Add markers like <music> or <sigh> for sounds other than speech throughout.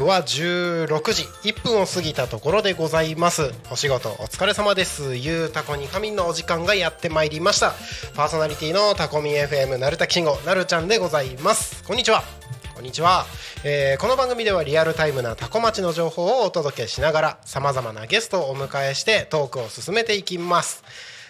刻は16時。1分を過ぎたところでございます。お仕事お疲れ様です。ゆうたこに仮眠のお時間がやってまいりました。パーソナリティのタコミン FM なるたきしんごなるちゃんでございます。こんにちは。こんにちは、えーこの番組ではリアルタイムなタコ町の情報をお届けしながらさまざまなゲストをお迎えしてトークを進めていきます。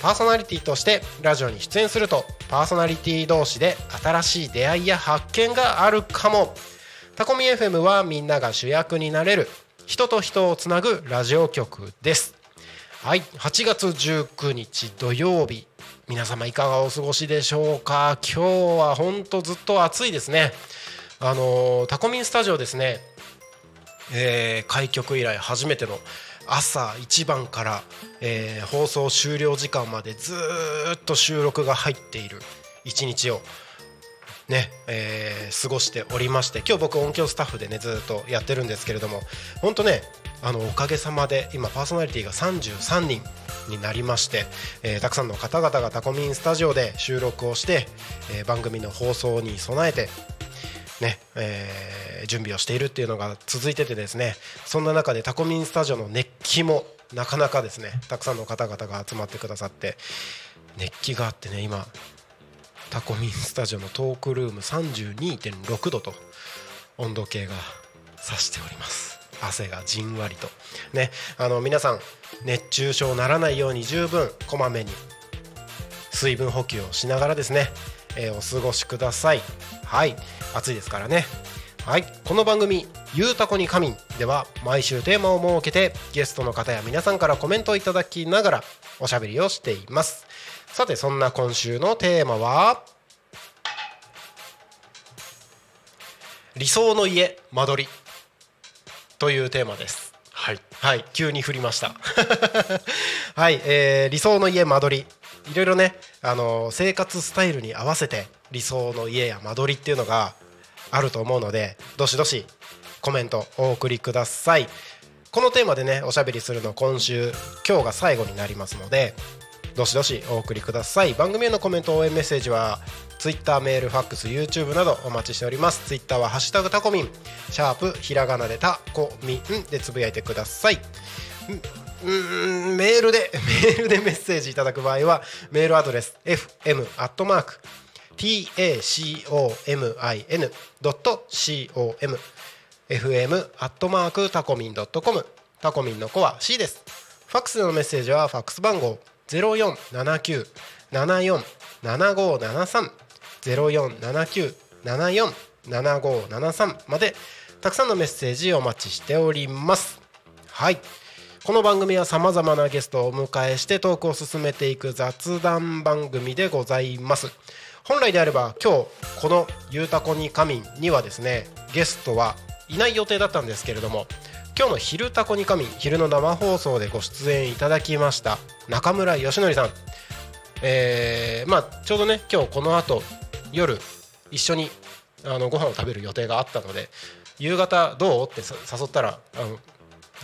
パーソナリティとしてラジオに出演するとパーソナリティ同士で新しい出会いや発見があるかも。タコミ FM はみんなが主役になれる人と人をつなぐラジオ局です。はい。8月19日土曜日。皆様いかがお過ごしでしょうか？今日はほんとずっと暑いですね。あのタコミンスタジオですね。えー開局以来初めての朝一番から、えー放送終了時間までずっと収録が入っている一日をね、えー過ごしておりまして今日僕音響スタッフでねずっとやってるんですけれども本当ねあのおかげさまで今パーソナリティが33人になりまして、えーたくさんの方々がタコミンスタジオで収録をして、えー番組の放送に備えてねえー準備をしているっていうのが続いててですねそんな中でタコミンスタジオの熱気もなかなかですねたくさんの方々が集まってくださって熱気があってね今タコミンスタジオのトークルーム32.6度と温度計が指しております。汗がじんわりと。ねあの皆さん熱中症ならないように十分こまめに水分補給をしながらですね、えーお過ごしください。はい。暑いですからね。はい。この番組「ゆうたこに仮眠」では毎週テーマを設けてゲストの方や皆さんからコメントをいただきながらおしゃべりをしています。さてそんな今週のテーマは理想の家間取り。というテーマです。はい。はい。急に振りました。<laughs> はい、えー理想の家間取り。いろいろねあの生活スタイルに合わせて理想の家や間取りっていうのがあると思うのでどしどしコメントお送りください。このテーマでねおしゃべりするの今週今日が最後になりますのでどしどしお送りください。番組へのコメント応援メッセージは Twitter メールファックス YouTube などお待ちしております。Twitter は「ハッシュタグタコミン」シャープひらがなでタコミンでつぶやいてください。うんメールでメールでメッセージいただく場合はメールアドレス fm アットマーク tacomin.com fm アットマークタコミン .com タコミンの子は C です。ファックスのメッセージはファックス番号0479747573 0479747573までたくさんのメッセージお待ちしております。はい。この番組はさまざまなゲストをお迎えしてトークを進めていく雑談番組でございます。本来であれば今日この「ゆうたこに仮眠」にはですねゲストはいない予定だったんですけれども今日の「昼タコに仮眠」昼の生放送でご出演いただきました中村義則さん。えーまあちょうどね今日この後夜一緒にあのご飯を食べる予定があったので夕方どう？って誘ったらあの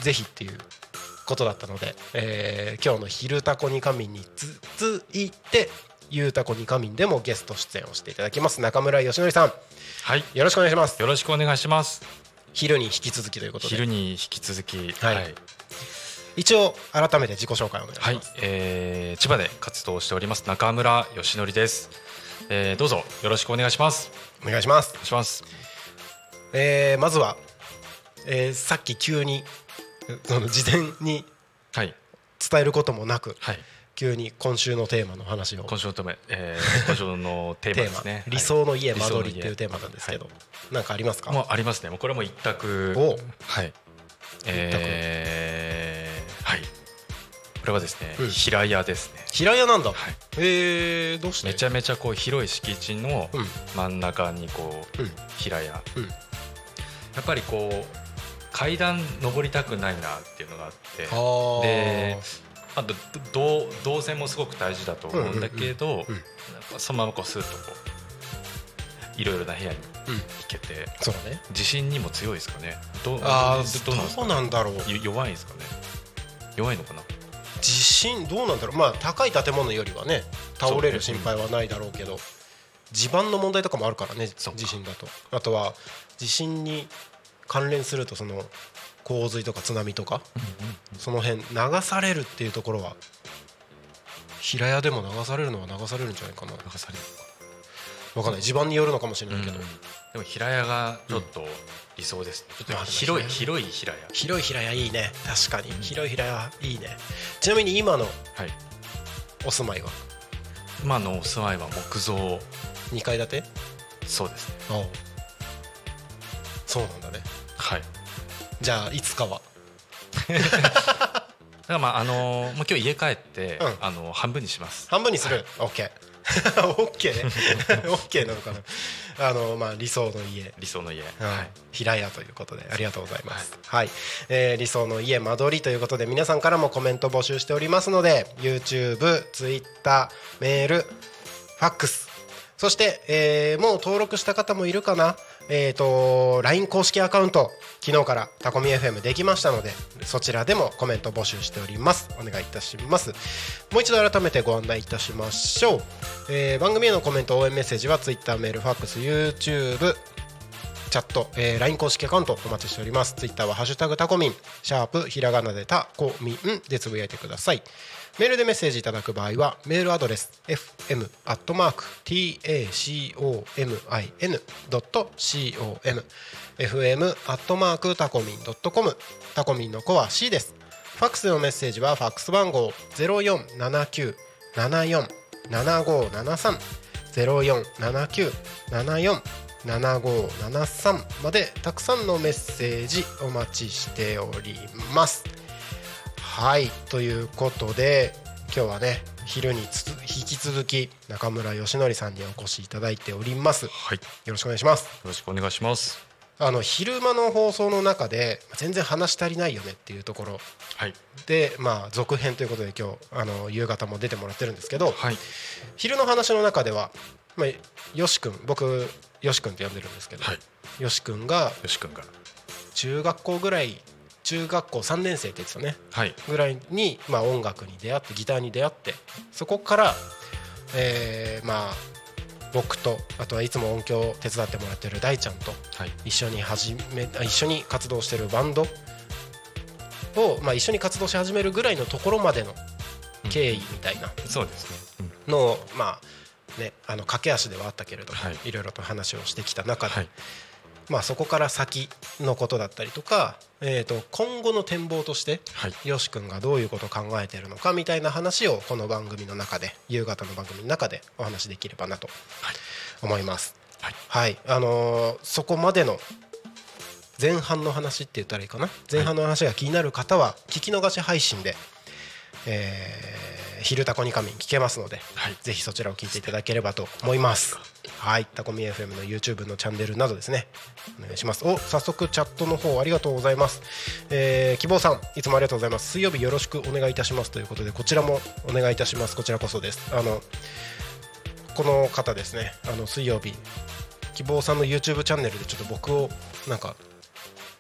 ぜひっていうことだったので、えー今日の「昼タコに仮眠」に続いて「ゆうたこに仮眠」でもゲスト出演をしていただきます。中村義則さん。はい。よろしくお願いします。よろしくお願いします。昼に引き続きということで。昼に引き続き。はい。はい、一応改めて自己紹介をお願いしはい。ます、えー千葉で活動しております。中村義則です、えー、どうぞよろしくお願いします。お願いします。お願いします。えーまずは、えーさっき急にその事前にはい。伝えることもなくはい急に今週のテーマの話を。今週のテーマ、えー、今週のテーマですね。理想の家はい間取りっていうテーマなんですけど、なんかありますか、もうありますね。もうこれも一択。おはい。えー、はい。これはですね、うん。平屋ですね。平屋なんだ、はい。えー、どうして？めちゃめちゃこう広い敷地のうん。真ん中にこう、うん。平屋、うん。やっぱりこう階段登りたくないなっていうのがあって。であとど動動線もすごく大事だと思うんだけど、そのままこうスーッとこういろいろな部屋にうん行けてそうね。地震にも強いですかね。どうあどどうなんだろう。よ弱いんですかね。弱いのかな。地震どうなんだろう。まあ高い建物よりはね倒れる心配はないだろうけど地盤の問題とかもあるからね地震だと。あとは地震に関連するとその洪水とか津波とかその辺流されるっていうところは平屋でも流されるのは流されるんじゃないかな。流されるわかんない。地盤によるのかもしれないけど、うんでも平屋がちょっと理想ですね、ちょっと広い平屋広い平屋。広い平屋いいね。確かに。広い平屋いいね。ちなみに今のはい。お住まいは？今のお住まいは木造。2階建て？そうですね。ああ。そうなんだね。はいじゃあいつかは。<laughs> だからまああのーもう今日家帰って、うん。あのー半分にします。半分にする、オッケーオッケーねオッケーなのかな。あのまあ理想の家。理想の家、ははい。い、平屋ということでありがとうございます。はい、えー理想の家間取りということで皆さんからもコメント募集しておりますので YouTube、Twitter、メール、ファックス。そして、えーもう登録した方もいるかな、えー、と LINE 公式アカウント昨日からタコミ FM できましたのでそちらでもコメント募集しておりますお願いいたしますもう一度改めてご案内いたしましょう、えー番組へのコメント応援メッセージは Twitter メールファックス YouTube チャット、えー LINE 公式アカウントお待ちしております。ツイッターはハッシュタグタコミン、シャープひらがなでタコミンでつぶやいてください。メールでメッセージいただく場合はメールアドレス fm.tacomin.com fm アットマークタコミンドットコムタコミンの子は C です。ファックスのメッセージはファックス番号0479747573 047974 7573までたくさんのメッセージお待ちしております。はいということで今日はね昼につ引き続き中村義則さんにお越しいただいております。よはい、よろしくお願いします。ろしくお願いします。あの昼間の放送の中で全然話足りないよねっていうところ。はい。でまあ続編ということで今日あの夕方も出てもらってるんですけどはい。昼の話の中では、まあ、よし君僕よし君って呼んでるんですけど、はい。よし君がよし君が。中学校ぐらい中学校3年生って言ってたね。はい。ぐらいに、まあ、音楽に出会ってギターに出会ってそこから、えーまあ僕とあとはいつも音響を手伝ってもらってる大ちゃんとはい。一緒に始めあ一緒に活動してるバンドを、まあ、一緒に活動し始めるぐらいのところまでの経緯みたいなそうですね、うん。のを、まあね、あの駆け足ではあったけれども、はい。い、ろいろと話をしてきた中で、はいまあ、そこから先のことだったりとか、えー、と今後の展望としてはい。よし君がどういうことを考えてるのかみたいな話をこの番組の中で夕方の番組の中でお話しできればなと思います。はい。はい、あのーそこまでの前半の話って言ったらいいかな？前半の話が気になる方は聞き逃し配信で、えー昼タコに仮眠聞けますので、はい。ぜひそちらを聞いていただければと思います。はい。タコミ FM の YouTube のチャンネルなどですね。お願いします。お早速チャットの方ありがとうございます、えー希望さんいつもありがとうございます。水曜日よろしくお願いいたします。ということでこちらもお願いいたします。こちらこそです。あのこの方ですね。あの水曜日。希望さんの YouTube チャンネルでちょっと僕をなんか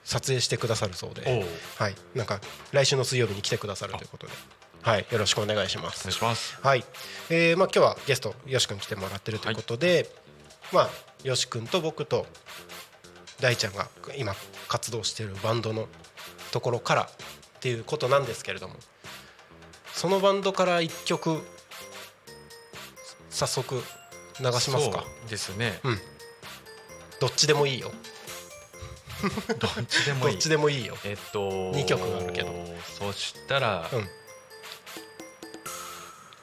撮影してくださるそうで。はい、なんか来週の水曜日に来てくださるということで、はい、よろしくお願いします願い。しますはい、えー、まあ今日はゲストよし君来てもらってるということで、まあよし君と僕と大ちゃんが今活動しているバンドのところからっていうことなんですけれども、そのバンドから一曲早速流しますか？そうですねうん、どっちでもいいよ。<laughs> どっちでもいい <laughs> どっちでもいいよ。えっと二曲あるけどそしたらうん、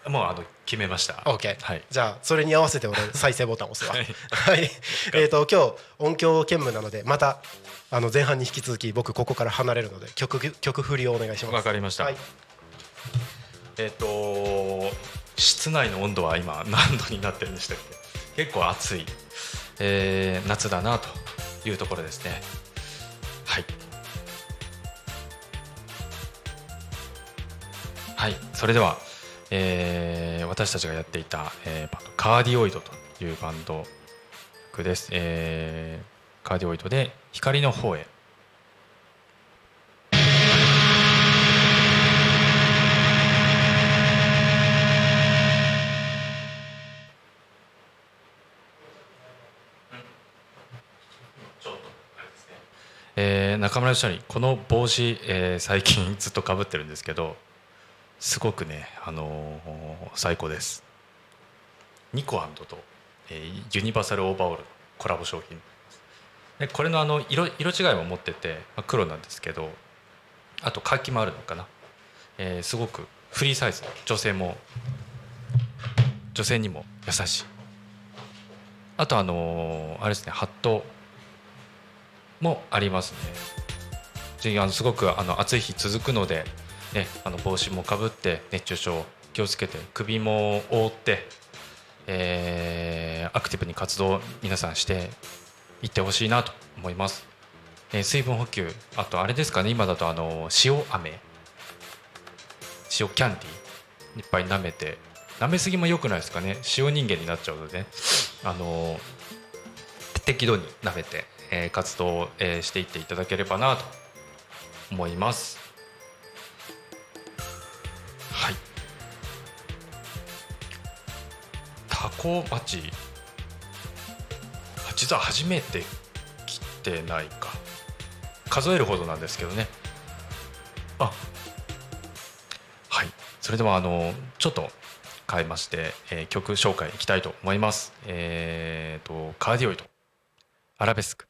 もうあの決めました。OK はい。じゃあそれに合わせて俺再生ボタン押すわ。ははい。<laughs> い、えっと今日音響兼務なのでまたあの前半に引き続き僕ここから離れるので曲曲振りをお願いします。わかりました。はい、えっと室内の温度は今何度になってるんでしたっけ？結構暑い、えー夏だなというところですね。はい。はい。それでは、えー私たちがやっていた、えーバンドカーディオイドというバンド曲です、えーカーディオイドで光の方へ。えー中村義則この帽子、えー最近ずっとかぶってるんですけどすごくね、あのー最高です。ニコアンドと、えーユニバーサルオーバーオールのコラボ商品。でこれのあの色色違いも持ってて、まあ、黒なんですけどあと活気もあるのかな、えーすごくフリーサイズ女性も女性にも優しい。あとあのーあれですねハットもありますね。あのすごくあの暑い日続くので、ね、あの帽子もかぶって熱中症気をつけて首も覆って、えーアクティブに活動皆さんしていってほしいなと思います、えー水分補給あとあれですかね今だとあの塩飴。塩キャンディー。いっぱい舐めて。舐めすぎも良くないですかね。塩人間になっちゃうので、ね、あの適度に舐めて、えー活動を、えーしていっていただければなと思います。コバチ。実は初めて来てないか。数えるほどなんですけどね。あはい。それではあのちょっと変えまして、えー曲紹介いきたいと思います。えー、とカーディオイドアラベスク。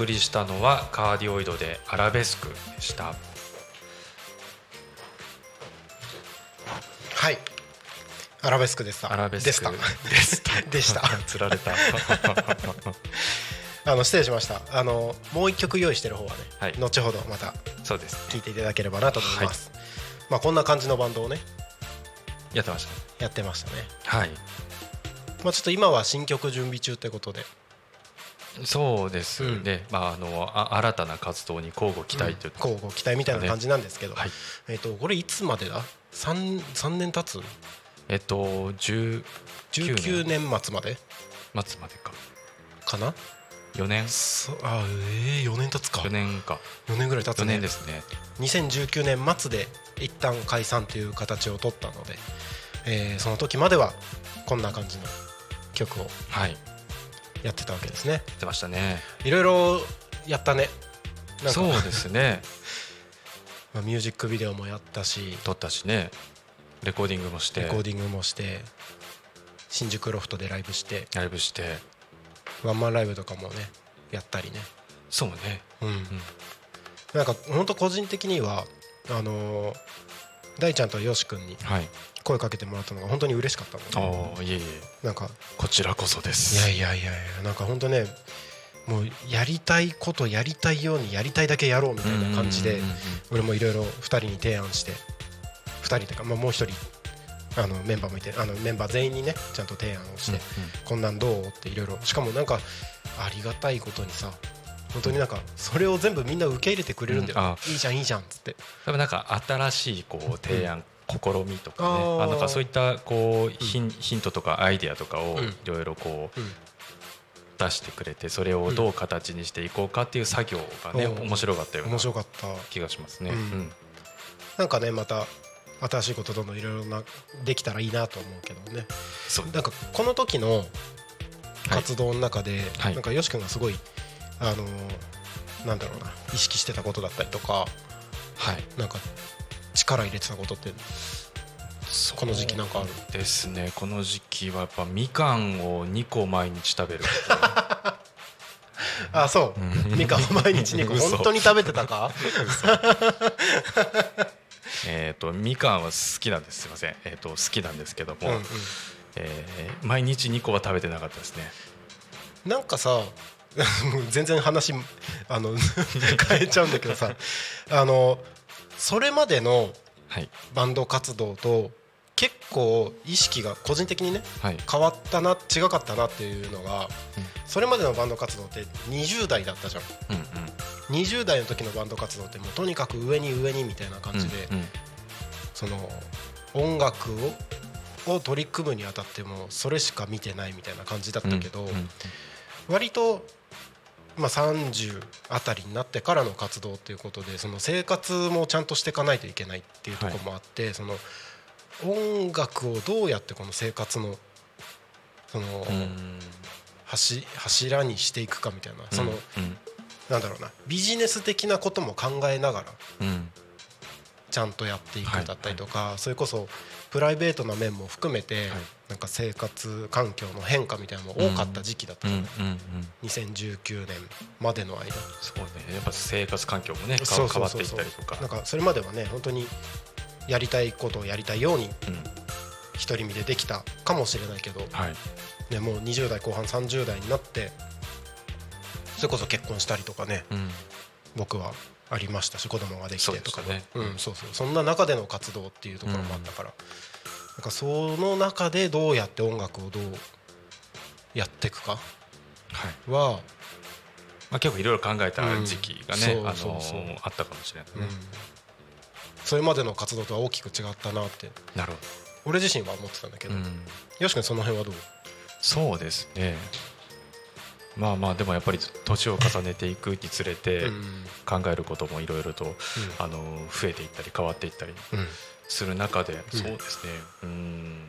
送りしたのはカーディオイドでアラベスクでした。はい。アラベスクでした。アラベスクでした <laughs> でした。つられた。<laughs> あの失礼しました。あのもう一曲用意してる方はね、はい。後ほどまたそうです。聴いていただければなと思います、まあこんな感じのバンドをねやってました。ねやってましたね。はい。まあちょっと今は新曲準備中ってことでそうですね、まああのあ新たな活動に交互期待という、交互期待みたいな感じなんですけど、はい。えっ、とこれいつまでだ？3, 3年経つえっと19 19年。年末まで？末までか。かな？4年。そあええ4年経つか。4年か。4年ぐらい経つ4ね年ですね。2019年末で一旦解散という形を取ったので、えーその時まではこんな感じの曲を。はいやってたわけですね。やってましたね。いろいろやったね。そうですね。<laughs> まあミュージックビデオもやったし。撮ったしね。レコーディングもして。レコーディングもして。新宿ロフトでライブして。ライブして。ワンマンライブとかもねやったりね。そうね。うん、なんか本当個人的にはあのー大ちゃんとよし君にはい。声かけてもらったのが本当に嬉しかったのでいえいえ。なんかこちらこそでいすやいやいやいやなんか本当ねもうやりたいことやりたいようにやりたいだけやろうみたいな感じで俺もいろいろ2人に提案して2人というか、まあ、もう1人あのメンバーもいてあのメンバー全員にねちゃんと提案をして、こんなんどう？っていろいろしかもなんかありがたいことにさ本当になんかそれを全部みんな受け入れてくれるんだよ、うんあいいじゃんいいじゃんっつって。多分なんか新しいこう提案、試みとかね。あなんかそういったこうヒンヒントとかアイデアとかをうん。いろいろこううん。出してくれてそれをどう形にしていこうかっていう作業がね面白かったような面白かった。気がしますね。なんかねまた新しいことどんどんいろいろなできたらいいなと思うけどね。そう。なんかこの時の活動の中で、はい。なんかよし君がすごいあのーなんだろうな意識してたことだったりとかはい。なんか力入れてたことってこの時期なんかあるですね。この時期はやっぱみかんを2個毎日食べる <laughs> あそう。うん。みかんを毎日2個。嘘。本当に食べてたか？<laughs> えっとみかんは好きなんです。すいません、えー、と好きなんですけども、うんうん。えー毎日2個は食べてなかったですね。なんかさ <laughs> 全然話あの <laughs> 変えちゃうんだけどさ。あのそれまでのはい。バンド活動と結構意識が個人的にねはい。変わったな違かったなっていうのが、うん。それまでのバンド活動って20代だったじゃん。うんうん。20代の時のバンド活動ってもうとにかく上に上にみたいな感じで、うんうん。その音楽をを取り組むにあたってもそれしか見てないみたいな感じだったけど、うんうん。割と、まあ、30あたりになってからの活動っていうことでその生活もちゃんとしていかないといけないっていうところもあって、その音楽をどうやってこの生活のその、うん。柱柱にしていくかみたいなその、うん。なんだろうなビジネス的なことも考えながらうんちゃんとやっていくはいだったりとか、それこそプライベートな面も含めて、はい。なんか生活環境の変化みたいなのも多かった時期だったうんのうん。うん2019年までの間。そうね。やっぱ生活環境もね変わっていったりとか。なんかそれまではね本当にやりたいことをやりたいようにうん。独り身でできたかもしれないけど、はい。ね、もう20代後半30代になってそれこそ結婚したりとかねうん。僕はありましたし子供ができてとかね。うん、そうそう。そんな中での活動っていうところもあったから、なんかその中でどうやって音楽をどうやっていくか。はまあ結構いろいろ考えた時期がねうんあのあったかもしれないうん。ねそれまでの活動とは大きく違ったなって。なるほ俺自身は思ってたんだけど、よし君その辺はどう？そうですねまあまあでもやっぱり年を重ねていくにつれてうん。考えることもいろいろとあの増えていったり変わっていったりうん。する中で、そうですね。うん。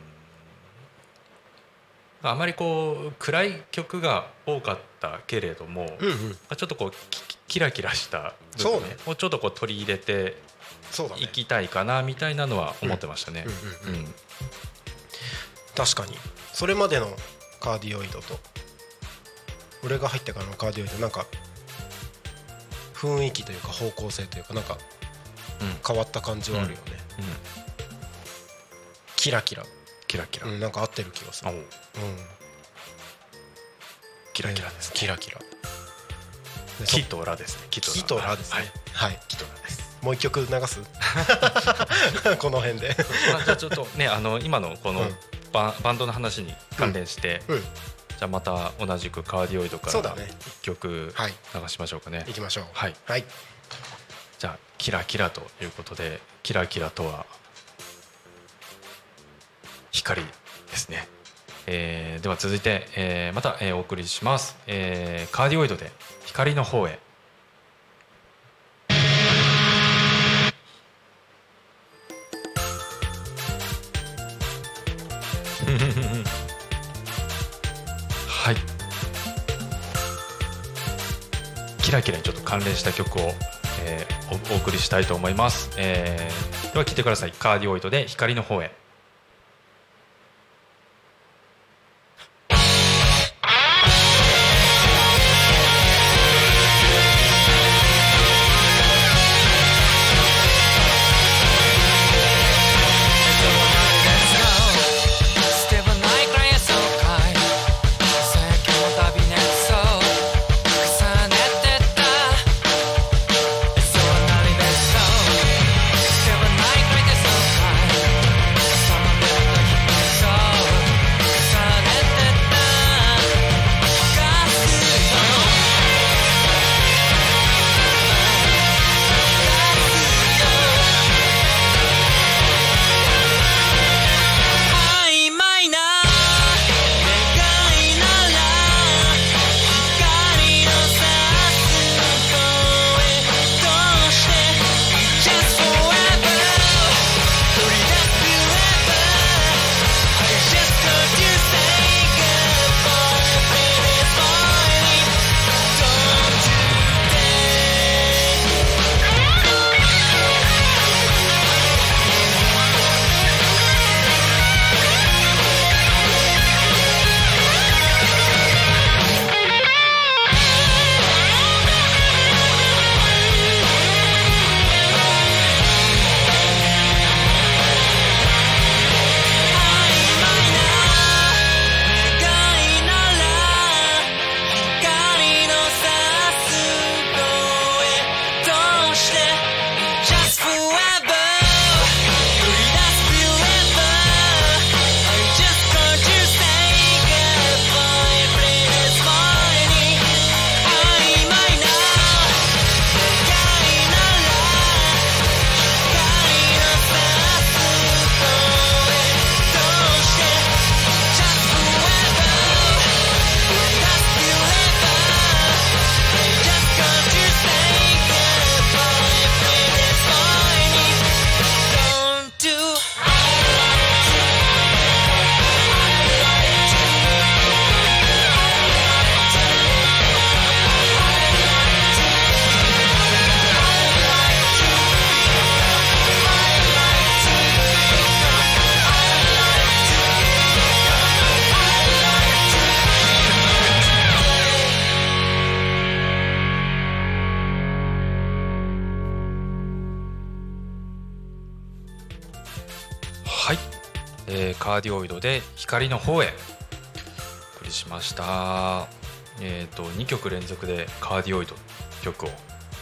あまりこう暗い曲が多かったけれども、ちょっとこうキラキラした部分ねをちょっとこう取り入れていきたいかなみたいなのは思ってましたね。確かに。それまでのカーディオイドと俺が入ってからのカーディオイドなんか雰囲気というか方向性というかなんかうん。変わった感じはあるよね、うん。キラキラ、キラキラ、うん、なんか合ってる気がする、おう。うん、キラキラです、キラキラ。でキとラですね。キキとラですね。はい、はい、キとラです。もう一曲流す？<laughs> この辺で。まあじゃあちょっとねあの今のこのうん。バ,、バンドの話に関連して、うんじゃあまた同じくカーディオイドから一曲はい流しましょうかね、い。きましょう。はい。はい。じゃあキラキラということでキラキラとは光ですね、えーでは続いて、えーまた、えーお送りします、えーカーディオイドで光の方へキラキラにちょっと関連した曲を、えーおお送りしたいと思います、えーでは聴いてください。カーディオイドで光の方へ。ディオイドで光の方へ。お送りしました。えっ、と2曲連続でカーディオイド曲を、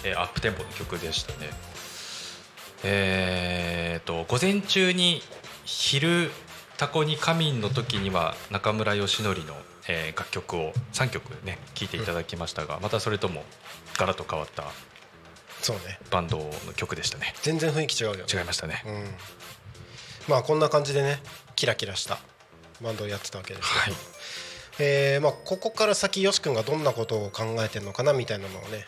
えーアップテンポの曲でしたね。えっ、と午前中に昼タコに仮眠の時には中村義則の、えー楽曲を3曲ね聴いていただきましたが、またそれともガラッと変わったそうね。バンドの曲でしたね。全然雰囲気違うよね。違いましたね、うん。まあこんな感じでねキラキラしたバンドをやってたわけですけど、はい。えーまあ、ここから先よし君がどんなことを考えてるのかなみたいなのをね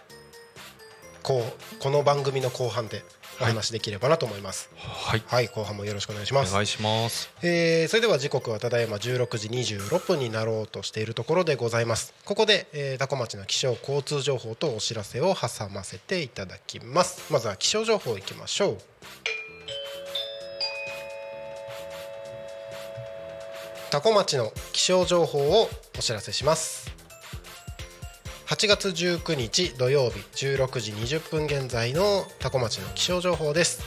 こうこの番組の後半でお話しできればなと思います。はい。はい、後半もよろしくお願いします。お願いします。えーそれでは時刻はただいま16時26分になろうとしているところでございます。ここで、えー、多古町の気象交通情報とお知らせを挟ませていただきます。まずは気象情報いきましょう多古町の気象情報をお知らせします。8月19日土曜日16時20分現在の多古町の気象情報です、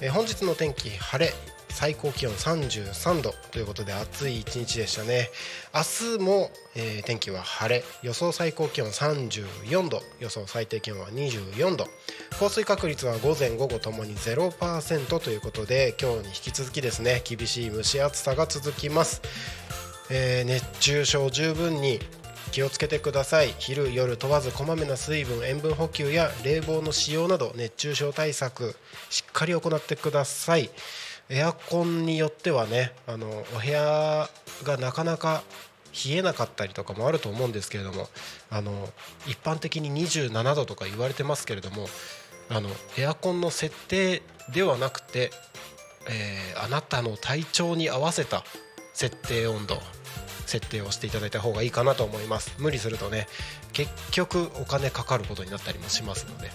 え本日の天気晴れ。最高気温33度ということで暑い一日でしたね。明日も、えー天気は晴れ。予想最高気温34度。予想最低気温は24度。降水確率は午前午後ともに0%ということで今日に引き続きですね厳しい蒸し暑さが続きます。えー熱中症十分に気をつけてください。昼夜問わずこまめな水分塩分補給や冷房の使用など熱中症対策しっかり行ってください。エアコンによってはねあのお部屋がなかなか冷えなかったりとかもあると思うんですけれどもあの一般的に27度とか言われてますけれどもあのエアコンの設定ではなくて、えーあなたの体調に合わせた設定温度設定をしていただいた方がいいかなと思います。無理するとね結局お金かかることになったりもしますので。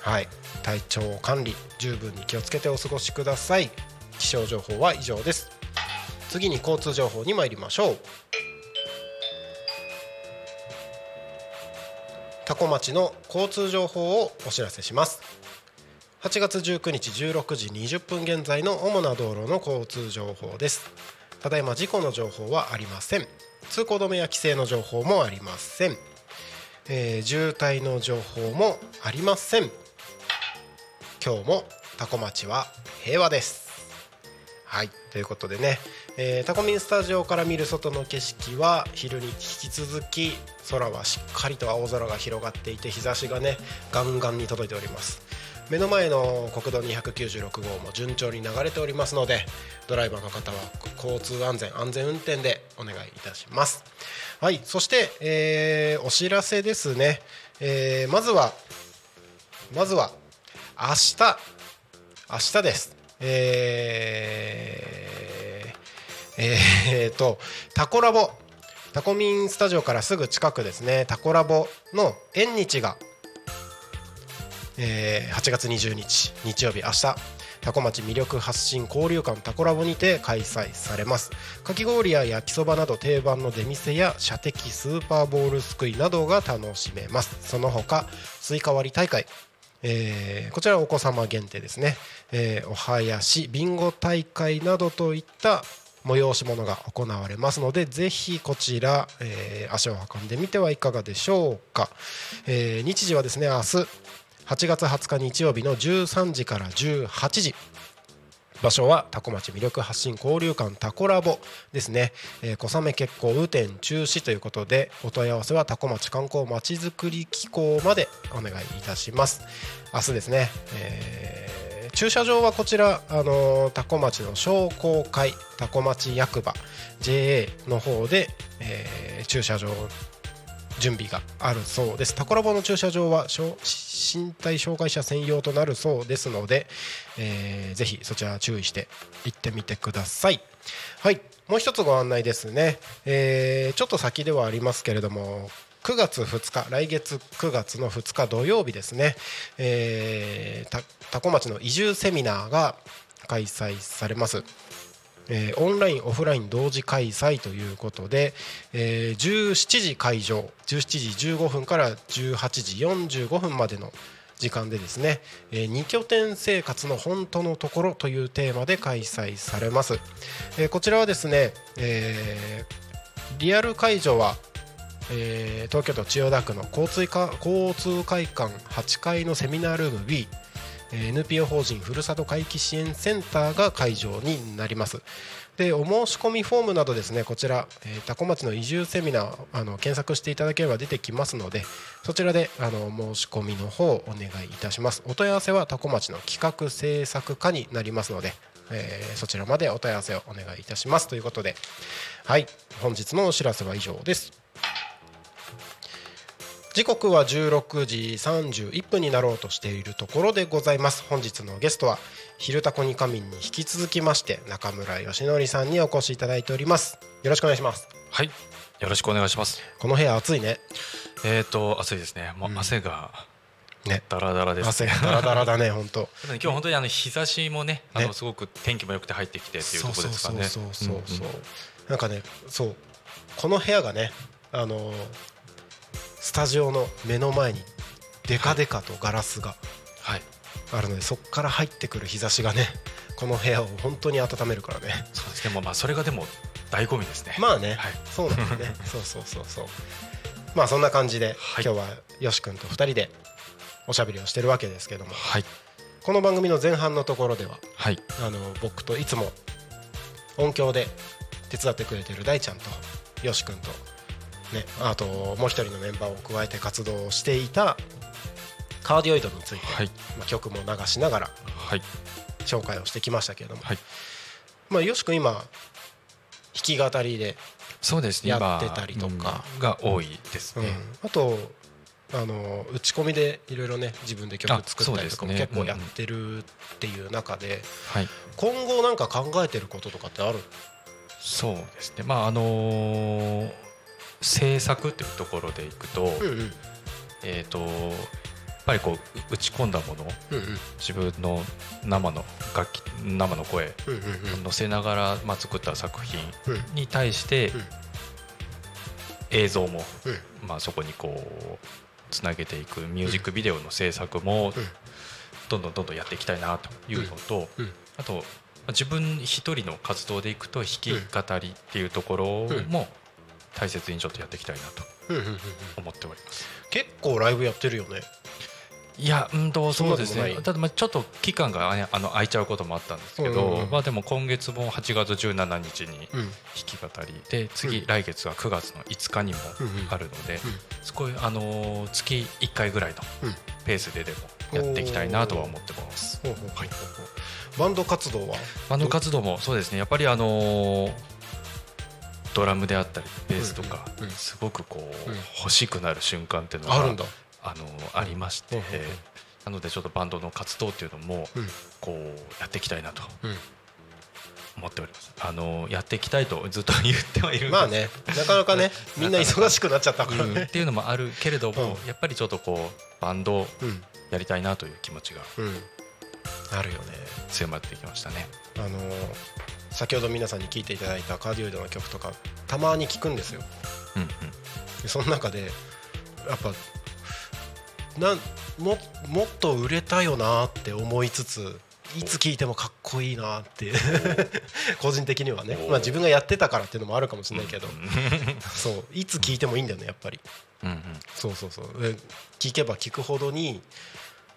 はい。体調管理十分に気をつけてお過ごしください。気象情報は以上です。次に交通情報に参りましょう。多古町の交通情報をお知らせします。8月19日16時20分現在の主な道路の交通情報です。ただいま事故の情報はありません。通行止めや規制の情報もありません、えー渋滞の情報もありません。今日もタコ町は平和です。はい。ということでね、えータコミンスタジオから見る外の景色は昼に引き続き空はしっかりと青空が広がっていて日差しがねガンガンに届いております。目の前の国道296号も順調に流れておりますのでドライバーの方は交通安全安全運転でお願いいたします。はい。そして、えーお知らせですね、えーまずはまずは明日。明日です。えー、えーとタコラボ。タコミンスタジオからすぐ近くですね。タコラボの縁日がえー8月20日日曜日明日。タコ町魅力発信交流館タコラボにて開催されます。かき氷や焼きそばなど定番の出店や射的スーパーボールすくいなどが楽しめます。その他スイカ割り大会えーこちらお子様限定ですね、えーお囃子ビンゴ大会などといった催し物が行われますのでぜひこちら、えー足を運んでみてはいかがでしょうか、えー日時はですね明日8月20日日曜日の13時から18時。場所はタコ町魅力発信交流館タコラボですね、えー小雨決行雨天中止ということでお問い合わせはタコ町観光まちづくり機構までお願いいたします。明日ですね、えー駐車場はこちら、あのータコ町の商工会タコ町役場 JA の方で、えー駐車場準備があるそうです。タコラボの駐車場は身体障害者専用となるそうですので、えーぜひそちら注意して行ってみてください。はい。もう一つご案内ですね、えーちょっと先ではありますけれども9月2日来月9月の2日土曜日ですね、えー、た多古町の移住セミナーが開催されます。えーオンラインオフライン同時開催ということで、えー17時会場17時15分から18時45分までの時間でですね、え2拠点生活の本当のところというテーマで開催されます、えーこちらはですね、えーリアル会場はえー東京都千代田区の交通か交通会館8階のセミナールーム B NPO 法人ふるさと回帰支援センターが会場になります。でお申し込みフォームなどですねこちら、えー、多古町の移住セミナーあの検索していただければ出てきますのでそちらであの申し込みの方をお願いいたします。お問い合わせは多古町の企画制作課になりますのでえーそちらまでお問い合わせをお願いいたします。ということではい。本日のお知らせは以上です。時刻は16時31分になろうとしているところでございます。本日のゲストは「昼タコに仮眠」に引き続きまして中村義則さんにお越しいただいております。よろしくお願いします。はい。よろしくお願いします。この部屋暑いね。えーと暑いですね。もううん。汗がね。ダラダラです汗がダラダラだね本当。<laughs> 今日本当にあの日差しもねあねのすごく天気も良くて入ってきてっていうところですからね。そうそうそうそう、んんなんかねそう。この部屋がねあのスタジオの目の前にデカデカとガラスがはい。あるのでそこから入ってくる日差しがねこの部屋を本当に温めるからね。そうですでもまあそれがでも醍醐味ですね。まあね、はい。そうなんだね。<laughs> そうそうそうそう。まあそんな感じで、はい。今日はよし君と2人でおしゃべりをしてるわけですけども。はい。この番組の前半のところでははい。あの僕といつも音響で手伝ってくれてる大ちゃんとよし君と、ね、あともう一人のメンバーを加えて活動していたカーディオイドについて、はい。まあ、曲も流しながらはい。紹介をしてきましたけれども、はい。まあ、よし君今弾き語りで、やってたりとか。今うん。が多いですうん。ね、あとあの打ち込みでいろいろね自分で曲あ作ったりとかも結構やってるっていう中ではい。今後なんか考えてることとかってある？そうですね。まああのー制作っていうところでいくと、えっ、とやっぱりこう打ち込んだもの自分の生の楽器生の声うんうんうん。乗せながら、まあ、作った作品うん。に対して、うん。映像も、うん。まあ、そこにこうつなげていくミュージックビデオの制作もどんどんどんどんやっていきたいなというのと、あとまあ自分一人の活動でいくと弾き語りっていうところも大切にちょっとやっていきたいなと思っております。結構ライブやってるよね。いやうんとそうですね。ただまあちょっと期間があの空いちゃうこともあったんですけど、うんうんうん。まあでも今月も8月17日にうん弾き語りで次、うん。来月は9月の5日にもあるので、すごいあのー月1回ぐらいのうん。ペースででもやっていきたいなとは思ってます。ほうほうほうほう。バンド活動は？バンド活動もそうですね。やっぱりあのードラムであったりベースとか、すごくこう、うん。欲しくなる瞬間っていうのがあるんだ。あのーありまして、なのでちょっとバンドの活動っていうのも、うん。こうやっていきたいなとうん。思っております。あのーやっていきたいとずっと言ってはいるんです。まあねなかなかね <laughs> みんな忙しくなっちゃったから。ねっていうのもあるけれども、うん。やっぱりちょっとこうバンドやりたいなという気持ちがうん。あるよね強まってきましたね。あのー先ほど皆さんに聴いていただいたカーディオイドの曲とかたまに聴くんですよ。うんうん。でその中でやっぱなんももっと売れたよなって思いつついつ聴いてもかっこいいなって <laughs> 個人的にはね。お、まあ、自分がやってたからっていうのもあるかもしれないけど、そう。いつ聴いてもいいんだよねやっぱり。うんうん。そうそうそう。で聴けば聴くほどに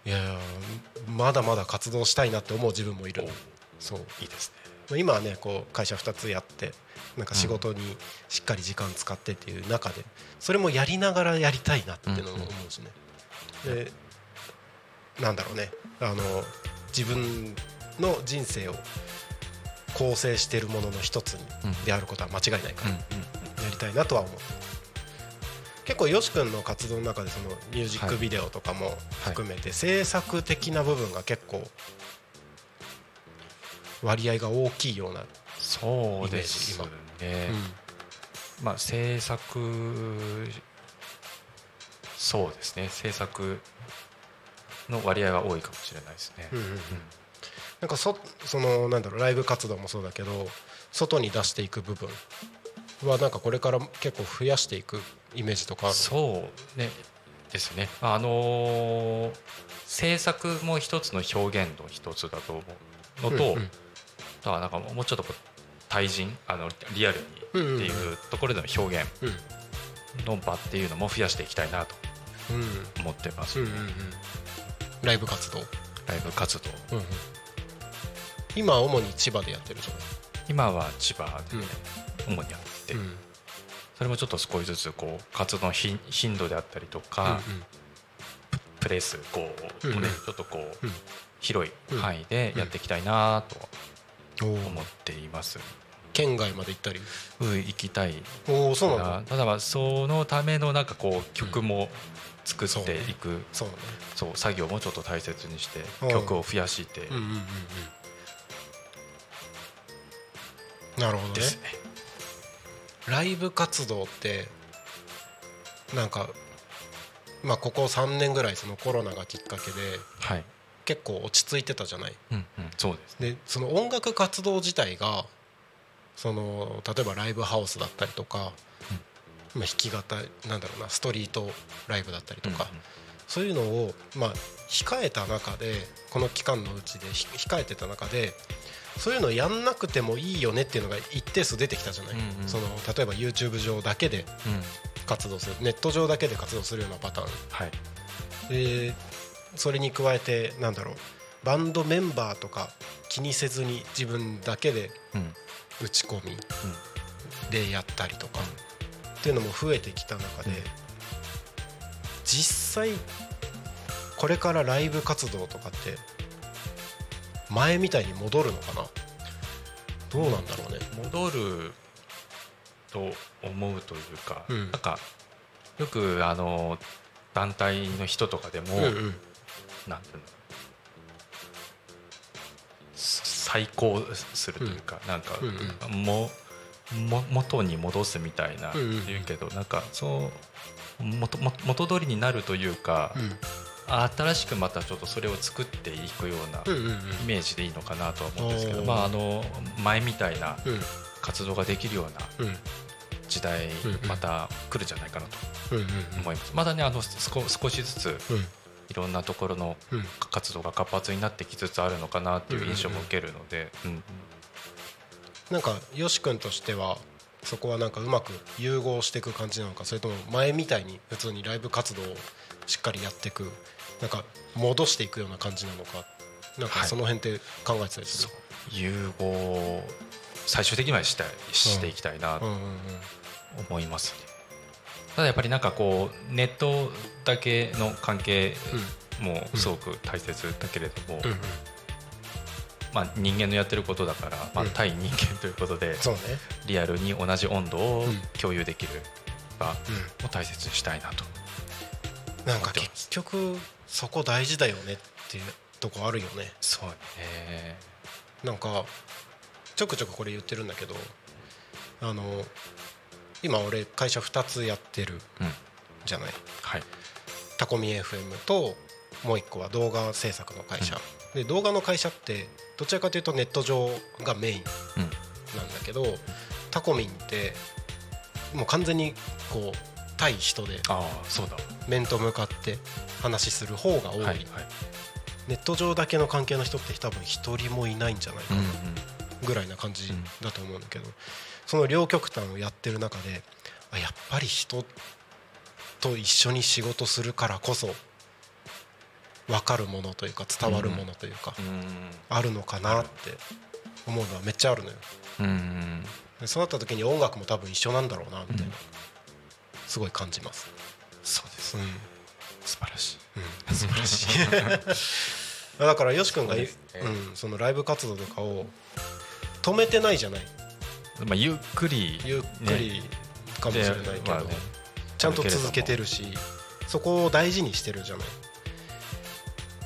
いやまだまだ活動したいなって思う自分もいる。そう。いいですね。まあ今はねこう会社2つやってなんか仕事にしっかり時間使ってっていう中でそれもやりながらやりたいなっていうのも思うしね。でなんだろうねあの自分の人生を構成しているものの一つであることは間違いないからうん。やりたいなとは思う。結構よし君の活動の中でそのミュージックビデオとかも含めて制作的な部分が結構割合が大きいような、そうですね。まあ制作そうですね。制作の割合は多いかもしれないですね。うんうんうん。なんかそそのなんだろうライブ活動もそうだけど外に出していく部分はなんかこれから結構増やしていくイメージとかあるそうね。ですね。あのー制作も一つの表現の一つだと思うのと、うんうんあとはなんかもうちょっとこう対人あのリアルにっていうところでの表現の場っていうのも増やしていきたいなとうんうん思ってます、うんうんうん。ライブ活動、ライブ活動。うんうん。今は主に千葉でやってるじ今は千葉でうん主にやって、ゃない、うん。それもちょっと少しずつこう活動の頻頻度であったりとか、プレスこう、うんうん。ねちょっとこう、うん。広い範囲でやっていきたいなとお思ーっています、県外まで行ったり？うん行きたい。おおそうなんだ。なただまあそのためのなんかこう曲も作っていく、そうね。そう作業もちょっと大切にしてうん。曲を増やして。うんうんうんうん。なるほどね。ですね、ライブ活動ってなんかまあここ3年ぐらいそのコロナがきっかけではい、結構落ち着いてたじゃない？うんうん、そうです。でその音楽活動自体がその例えばライブハウスだったりとか、まあ、弾き語りなんだろうなストリートライブだったりとか、そういうのを、まあ、控えた中でこの期間のうちでひ控えてた中でそういうのやんなくてもいいよねっていうのが一定数出てきたじゃない、うんうん。その例えば YouTube 上だけでうん。活動するネット上だけで活動するようなパターン。はい。でそれに加えてなんだろうバンドメンバーとか気にせずに自分だけでうん。打ち込みでやったりとかっていうのも増えてきた中で実際これからライブ活動とかって前みたいに戻るのかな？どうなんだろうね。戻ると思うというか、うん。なんかよくあの団体の人とかでも、うんうんなんていうの？再興するというか、なんか、うんもも元に戻すみたいなうんうん言うけど、なんかそう元元元通りになるというか、うん。新しくまたちょっとそれを作っていくようなうんうんうん。イメージでいいのかなとは思うんですけど、おー。まああの前みたいなうん。活動ができるようなうん。時代うんうん。また来るんじゃないかなとうんうん。思います。まだねあの少少しずつうんいろんなところのうん。活動が活発になってきつつあるのかなっていう印象も受けるので、うん。なんかよし君としてはそこはなんかうまく融合していく感じなのかそれとも前みたいに普通にライブ活動をしっかりやっていくなんか戻していくような感じなのかなんかはい。その辺って考えてたりする、融合最終的にはしたいしていきたいなとうんうんうん。思いますね。ただやっぱりなんかこうネットだけの関係もすごく大切だけれども、まあ、人間のやってることだから、まあうん、対人間ということで、リアルに同じ温度をうん共有できる場を大切にしたいなと、なんか結局そこ大事だよねっていうとこあるよね。そうね。なんかちょくちょくこれ言ってるんだけどあの今俺会社2つやってるうん。じゃない？はい。タコミ FM ともう一個は動画制作の会社、で動画の会社ってどちらかというとネット上がメインうん。なんだけどタコミンってもう完全にこう対人で面と向かって話しする方が多い、ネット上だけの関係の人って多分一人もいないんじゃないかなんぐらいな感じだと思うんだけど、その両極端をやってる中であやっぱり人と一緒に仕事するからこそ分かるものというか伝わるものというか、うんあるのかなって思うのはめっちゃあるのよ。うそうなった時に音楽も多分一緒なんだろうなみたいな、うん。すごい感じます、そうです。うん。素晴らしい。うん、<laughs> 素晴らしい。<laughs> だからよし君がそね。うん、そのライブ活動とかを止めてないじゃないまあゆっくりゆっくりかもしれないけど、ね。ちゃんと続けてるしそこを大事にしてるじゃない。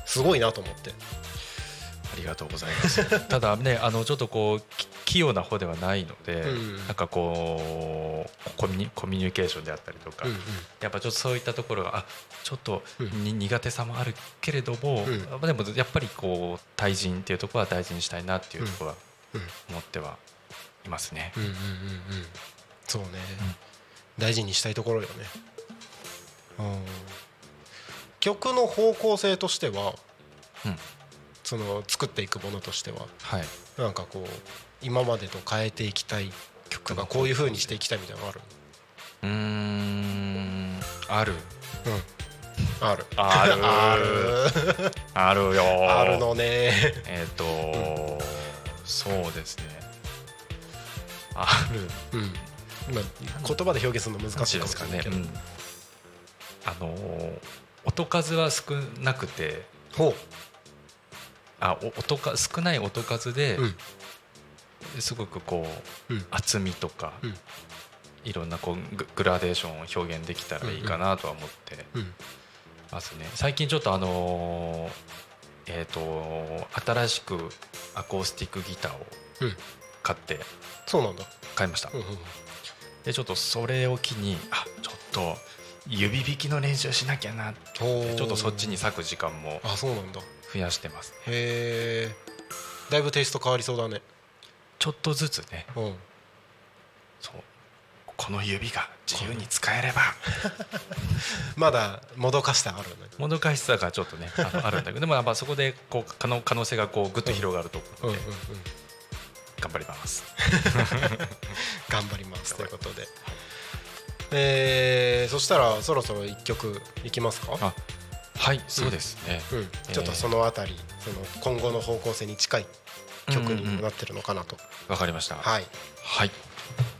すごいなと思って。ありがとうございます。<laughs> ただねあのちょっとこうき器用な方ではないので、うん。なんかこうコミュニコミュニケーションであったりとか、うんうん。やっぱちょっとそういったところがあちょっとうん。に、苦手さもあるけれども、うん。まあでもやっぱりこう対人っていうところは大事にしたいなっていうところはうん。思ってはいますね。うんうんうんうん。そうね、大事にしたいところよね。うん。曲の方向性としては、うん。その作っていくものとしてははい、なんかこう今までと変えていきたい曲がこういう風にしていきたいみたいなのある？うーん。ある？うん。ある。ある。<laughs> ある。あるよあるのね。えっ、と、そうですねある。うん。今言葉で表現するの難しいですかね。うん。あのー音数は少なくて。ほあお音か少ない音数ですごくこううん。厚みとか、うん。いろんなこうググラデーションを表現できたらいいかなとは思ってうん。ますね。最近ちょっとあのーえっ、と新しくアコースティックギターをうん買ってそうなんだ、買いました。うんうんうん。でちょっとそれを機にあちょっと指弾きの練習しなきゃな。ちょっとそっちに割く時間もあそうなんだ。増やしてます。へえだいぶテイスト変わりそうだね。ちょっとずつね。うん。そう。この指が自由に使えれば。<laughs> まだもどかしてあるね。もどかしさがちょっとねあのあるんだけど。でもやっぱそこでこう可能可能性がこうぐっと広がると思うので、頑張ります。<laughs> 頑張ります。ということで。えー、そしたらそろそろ一曲いきますか？あはいそうですね、うん、ちょっとそのあたり、その今後の方向性に近い曲になってるのかなと、わかりました。はい。はい。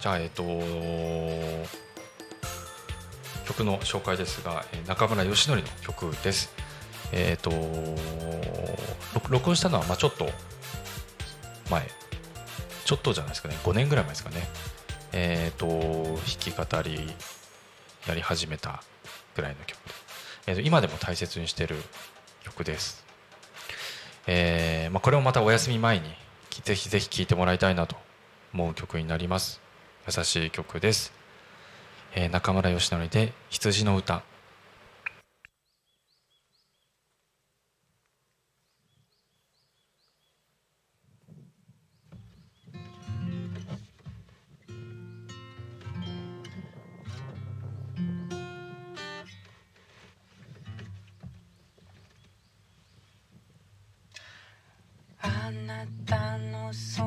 じゃあえっ、と曲の紹介ですがえー中村義則の曲です。えっ、と録録音したのはまあちょっと前ちょっとじゃないですかね。5年ぐらい前ですかね。えっ、と弾き語りやり始めたぐらいの曲で、えーと今でも大切にしてる曲です。えーまあ、これもまたお休み前にぜひぜひ聴いてもらいたいなと思う曲になります。優しい曲です、えー中村義則で「羊の歌」たのそ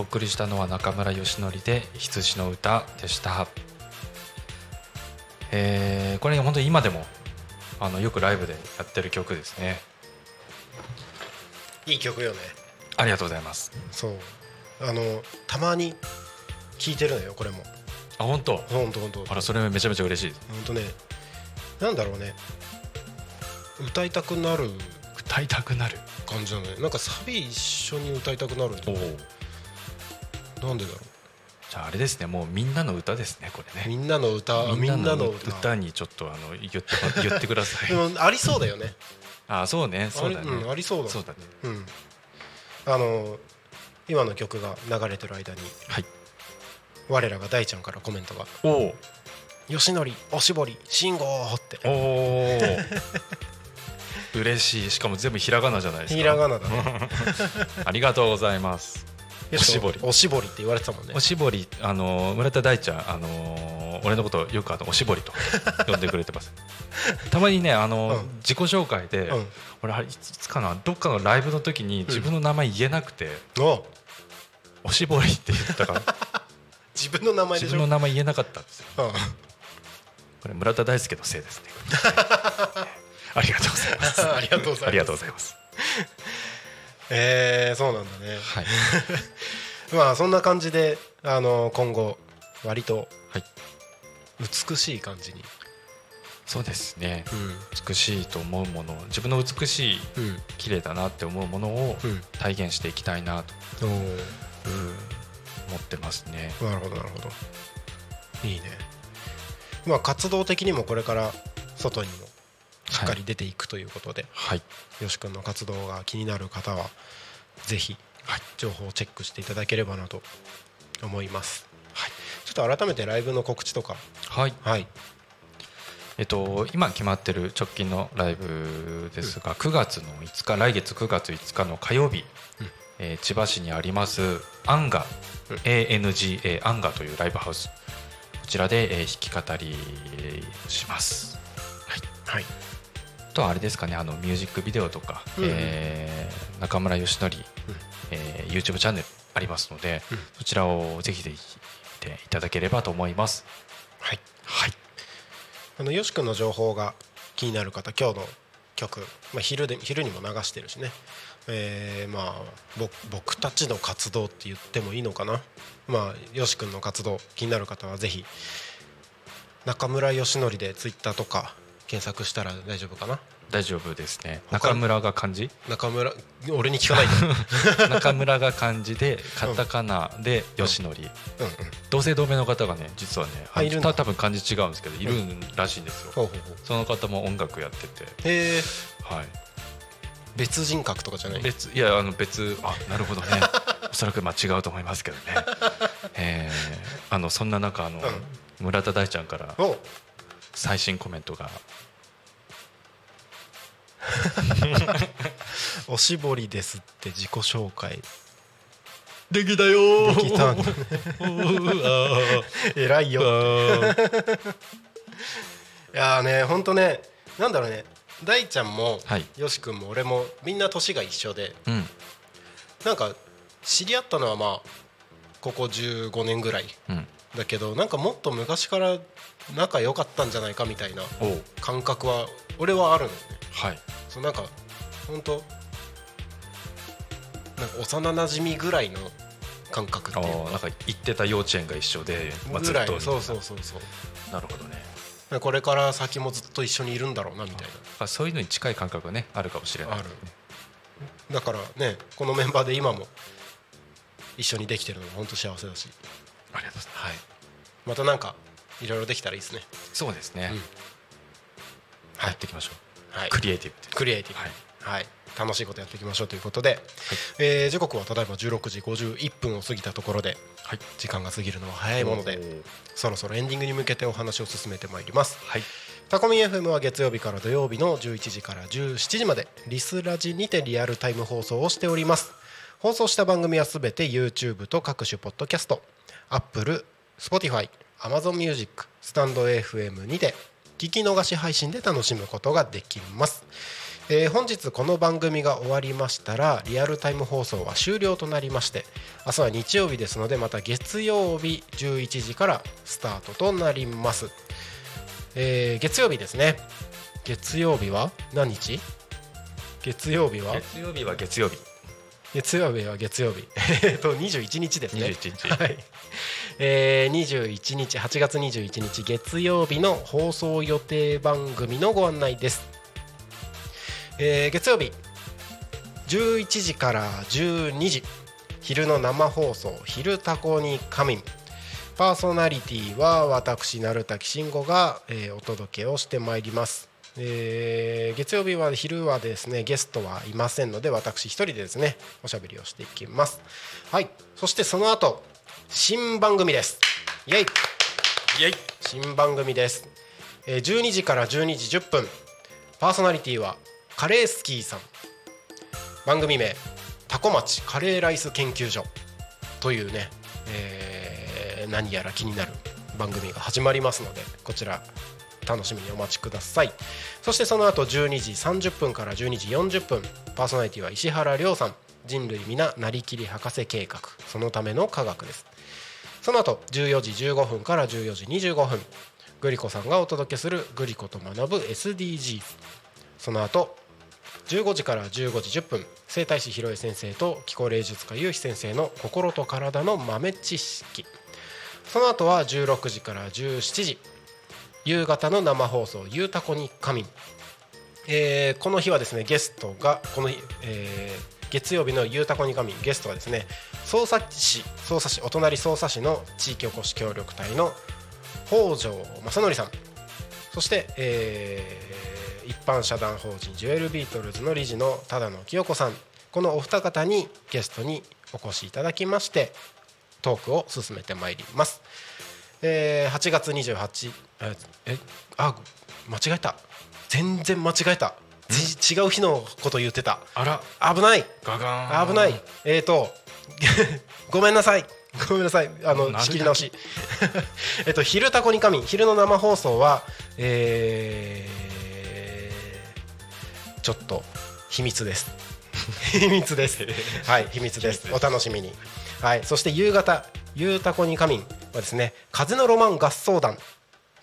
お送りしたのは中村義則で羊の歌でした、えーこれ本当に今でもあのよくライブでやってる曲ですね。いい曲よね。ありがとうございます。そう。あのたまに聴いてるのよこれも。あ本当？ほんとほんとあらそれめちゃめちゃ嬉しい。ですほんとねなんだろうね。歌いたくなる歌いたくなる。感じなのね。なんかサビ一緒に歌いたくなるんだおおよなんでだろじゃああれですねもうみんなの歌ですねこれね。うみんなの歌みんなの歌。歌にちょっとあの言って <laughs> 言ってください。ありそうだよね。<laughs> あそうねそうだね。あり,、うん、ありそうだ。そうだね。うん。あの今の曲が流れてる間にはい。我らが大ちゃんからコメントがおお「よしのりおしぼり信号」って。おお。嬉しい。しかも全部ひらがなじゃないですか。ひらがなだね。<laughs> ありがとうございますおしぼり。おしぼりって言われてたもんね。おしぼりあの村田大ちゃんあの俺のことよくあのおしぼりと呼んでくれてます。<laughs> たまにねあの、うん。自己紹介で、うん。俺いつかなどっかのライブの時に自分の名前言えなくて、おおしぼりって言ったから。<laughs> 自分の名前自分の名前言えなかったんですよ。うん。これ村田大輔のせいですね。<laughs> ありがとうございます。ありがとうございますえー、そうなんだね。はい。<laughs> まあそんな感じであの今後割とはい。美しい感じに。そうですね。うん。美しいと思うもの自分の美しいうん。綺麗だなって思うものをうん。体現していきたいなと。おー。思ってますね。なるほどなるほど。いいね。まあ活動的にもこれから外にもしっかり出ていくということで、はい。よし君の活動が気になる方はぜひはい。情報をチェックしていただければなと思います、はい、ちょっと改めてライブの告知とか。はい。はい。えっと今決まってる直近のライブですが9月の5日来月9月5日の火曜日うん。えー千葉市にありますアンガうん。ANGA アンガというライブハウス。こちらでえー弾き語りします。はい。あとはあれですかねあのミュージックビデオとか、うんうん。えー中村義則、えー YouTube チャンネルありますので、うん。そちらをぜひぜひ見ていただければと思います。はい。はい、あのよし君の情報が気になる方今日の曲、まあ、昼で昼にも流してるしね、えーまあぼ僕たちの活動って言ってもいいのかな。まあよし君の活動気になる方はぜひ中村義則でツイッターとか検索したら大丈夫かな？大丈夫ですね。他中村が漢字？中村俺に聞かないで。<laughs> 中村が漢字でカタカナで義則、うん。うん同姓同名の方がね実はねあいる多分漢字違うんですけどいるらしいんですよ。ほうほうほう。その方も音楽やってて、へえ。はい、別人格とかじゃない？別いやあの別あなるほどね。<laughs> おそらくまあ違うと思いますけどね、<laughs> え。ーあのそんな中あの、村田大ちゃんからお最新コメントが <laughs> おしぼりですって自己紹介。できたよできたんだ <laughs> 偉いよ。いやーねほんとねなんだろうね。大ちゃんも、はい。よし君も俺もみんな年が一緒でうん。なんか知り合ったのはまあここ15年ぐらいうん。だけどなんかもっと昔から仲良かったんじゃないかみたいな感覚は俺はあるのよねはい。そうなんか本当なんか幼馴染ぐらいの感覚っていうか。あーなんか行ってた幼稚園が一緒で、まあ、ずぐらっといそうそうそうそう。なるほどね。これから先もずっと一緒にいるんだろうなみたいあそういうのに近い感覚がねあるかもしれない。なあるだからねこのメンバーで今も一緒にできてるのも本当幸せだし。ありがとうございます。はい。またなんかいろいろできたらいいですね。そうですね、うん。はい。やっていきましょう、はい。クリエイティブでクリエイティブ。はい。はい、楽しいことやっていきましょうということで、えー時刻はただいま16時51分を過ぎたところで、はい。時間が過ぎるのは早いものでそろそろエンディングに向けてお話を進めてまいります。はい。タコミ FM は月曜日から土曜日の11時から17時までリスラジにてリアルタイム放送をしております。放送した番組はすべて YouTube と各種ポッドキャスト Apple、Spotify、Amazon Music、スタンド FM にて聞き逃し配信で楽しむことができます。えー本日この番組が終わりましたらリアルタイム放送は終了となりまして明日は日曜日ですのでまた月曜日11時からスタートとなります、えー月曜日ですね。月曜日は？何日？月曜日は？月曜日は月曜日。月曜日は月曜日。<laughs> えっと21日ですね。21日。はい、<laughs> えー、21日8月21日月曜日の放送予定番組のご案内です、えー月曜日11時から12時昼の生放送「昼タコに仮眠」パーソナリティは私鳴滝慎吾が、えーお届けをしてまいります、えー月曜日は昼はですねゲストはいませんので私一人でですねおしゃべりをしていきます。はい。そしてその後新番組です。イエイ。イエイ。新番組です、えー12時から12時10分。パーソナリティはカレースキーさん。番組名タコ町カレーライス研究所。というね、えー何やら気になる番組が始まりますのでこちら楽しみにお待ちください。そしてその後12時30分から12時40分パーソナリティは石原亮さん人類皆なりきり博士計画。そのための科学です。その後14時15分から14時25分グリコさんがお届けするグリコと学ぶ SDGs その後15時から15時10分整体師広江先生と気候霊術家ゆうひ先生の心と体の豆知識。その後は16時から17時夕方の生放送「ゆうたこに仮眠」えーこの日はですねゲストがこの日、えー月曜日の「ゆうたこに仮眠」ゲストはですね匝瑳市匝瑳市お隣匝瑳市の地域おこし協力隊の北条正則さん。そして、えー一般社団法人ジュエルビートルズの理事の只野清子さん。このお二方にゲストにお越しいただきましてトークを進めてまいります、えー8月28ええあ間違えた。全然間違えた。違う日のこと言ってた。あら。危ない。ガガーン。危ない。えーと <laughs> ごめんなさい。ごめんなさい。あの仕切り直し。<laughs> えっと「昼タコに仮眠」昼の生放送はえーちょっと秘密です。秘密です。<laughs> はい秘密です。お楽しみに。はい。そして夕方「ゆうたこに仮眠」はですね「風のロマン合奏団」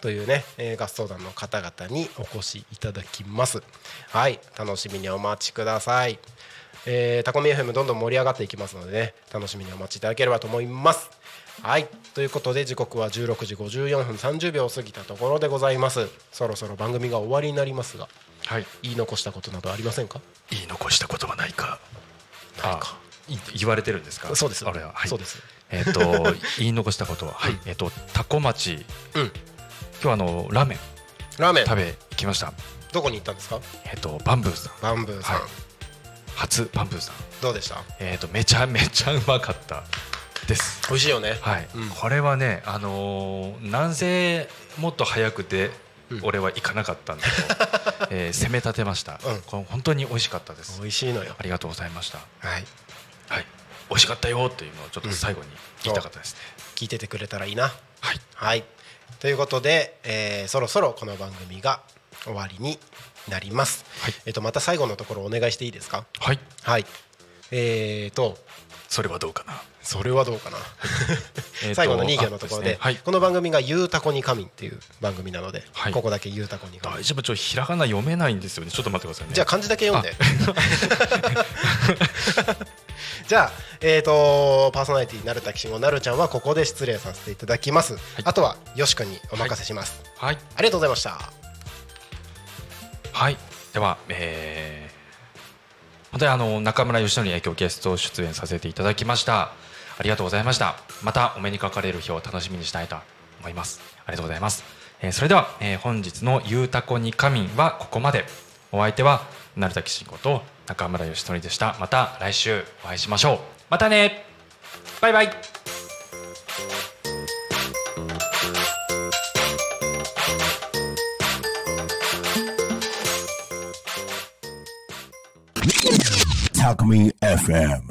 というね、えー合奏団の方々にお越しいただきます。はい楽しみにお待ちください。えータコミ FM どんどん盛り上がっていきますのでね楽しみにお待ちいただければと思います。はいということで時刻は16時54分30秒を過ぎたところでございます。そろそろ番組が終わりになりますがはい。言い残したことなどありませんか？言い残したことはないか。ないか。言われてるんですか？そうです。あれは、はい、そうです。えっ、と言い残したことは、はい。えっ、とタコ町うん今日あのラーメンラーメン？食べ行きました。どこに行ったんですか？えっ、とバンブーさん。バンブーさん、はい。初バンブーさん。どうでした？えっ、とめちゃ <laughs> めちゃうまかったです。美味しいよね。はい、うん。これはねあのーなんせもっと早くてうん。俺は行かなかったんだと、<laughs> えー攻め立てました、うん。これ本当に美味しかったです。美味しいのよ。ありがとうございました。はい。はい。美味しかったよっていうのをちょっと最後に言いたかったですね、聞いててくれたらいいな。はい。はいということで、えーそろそろこの番組が終わりになります、はい。えっとまた最後のところお願いしていいですか？はい。はい。えーとそれはどうかな。それはどうかな？<laughs> 最後の2行のところでね。はい。この番組が「ゆうたこに神」っていう番組なので、はい。ここだけ「ゆうたこに神大丈夫。ちょっとひらがな読めないんですよね。ちょっと待ってくださいね。じゃあ漢字だけ読んで <laughs> じゃあ、えー、とパーソナリティなるたきしんごなるちゃんはここで失礼させていただきます、あとはよし君にお任せします、はい。ありがとうございました。はい。ではえー、本当にあの中村義則に今日ゲスト出演させていただきました。ありがとうございました。またお目にかかれる日を楽しみにしたいと思います。ありがとうございます、えーそれでは、えー本日の「ゆうたこに仮眠」はここまで。お相手は成田慎吾と中村義則でした。また来週お会いしましょう。またね。バイバイ。Talk Me FM.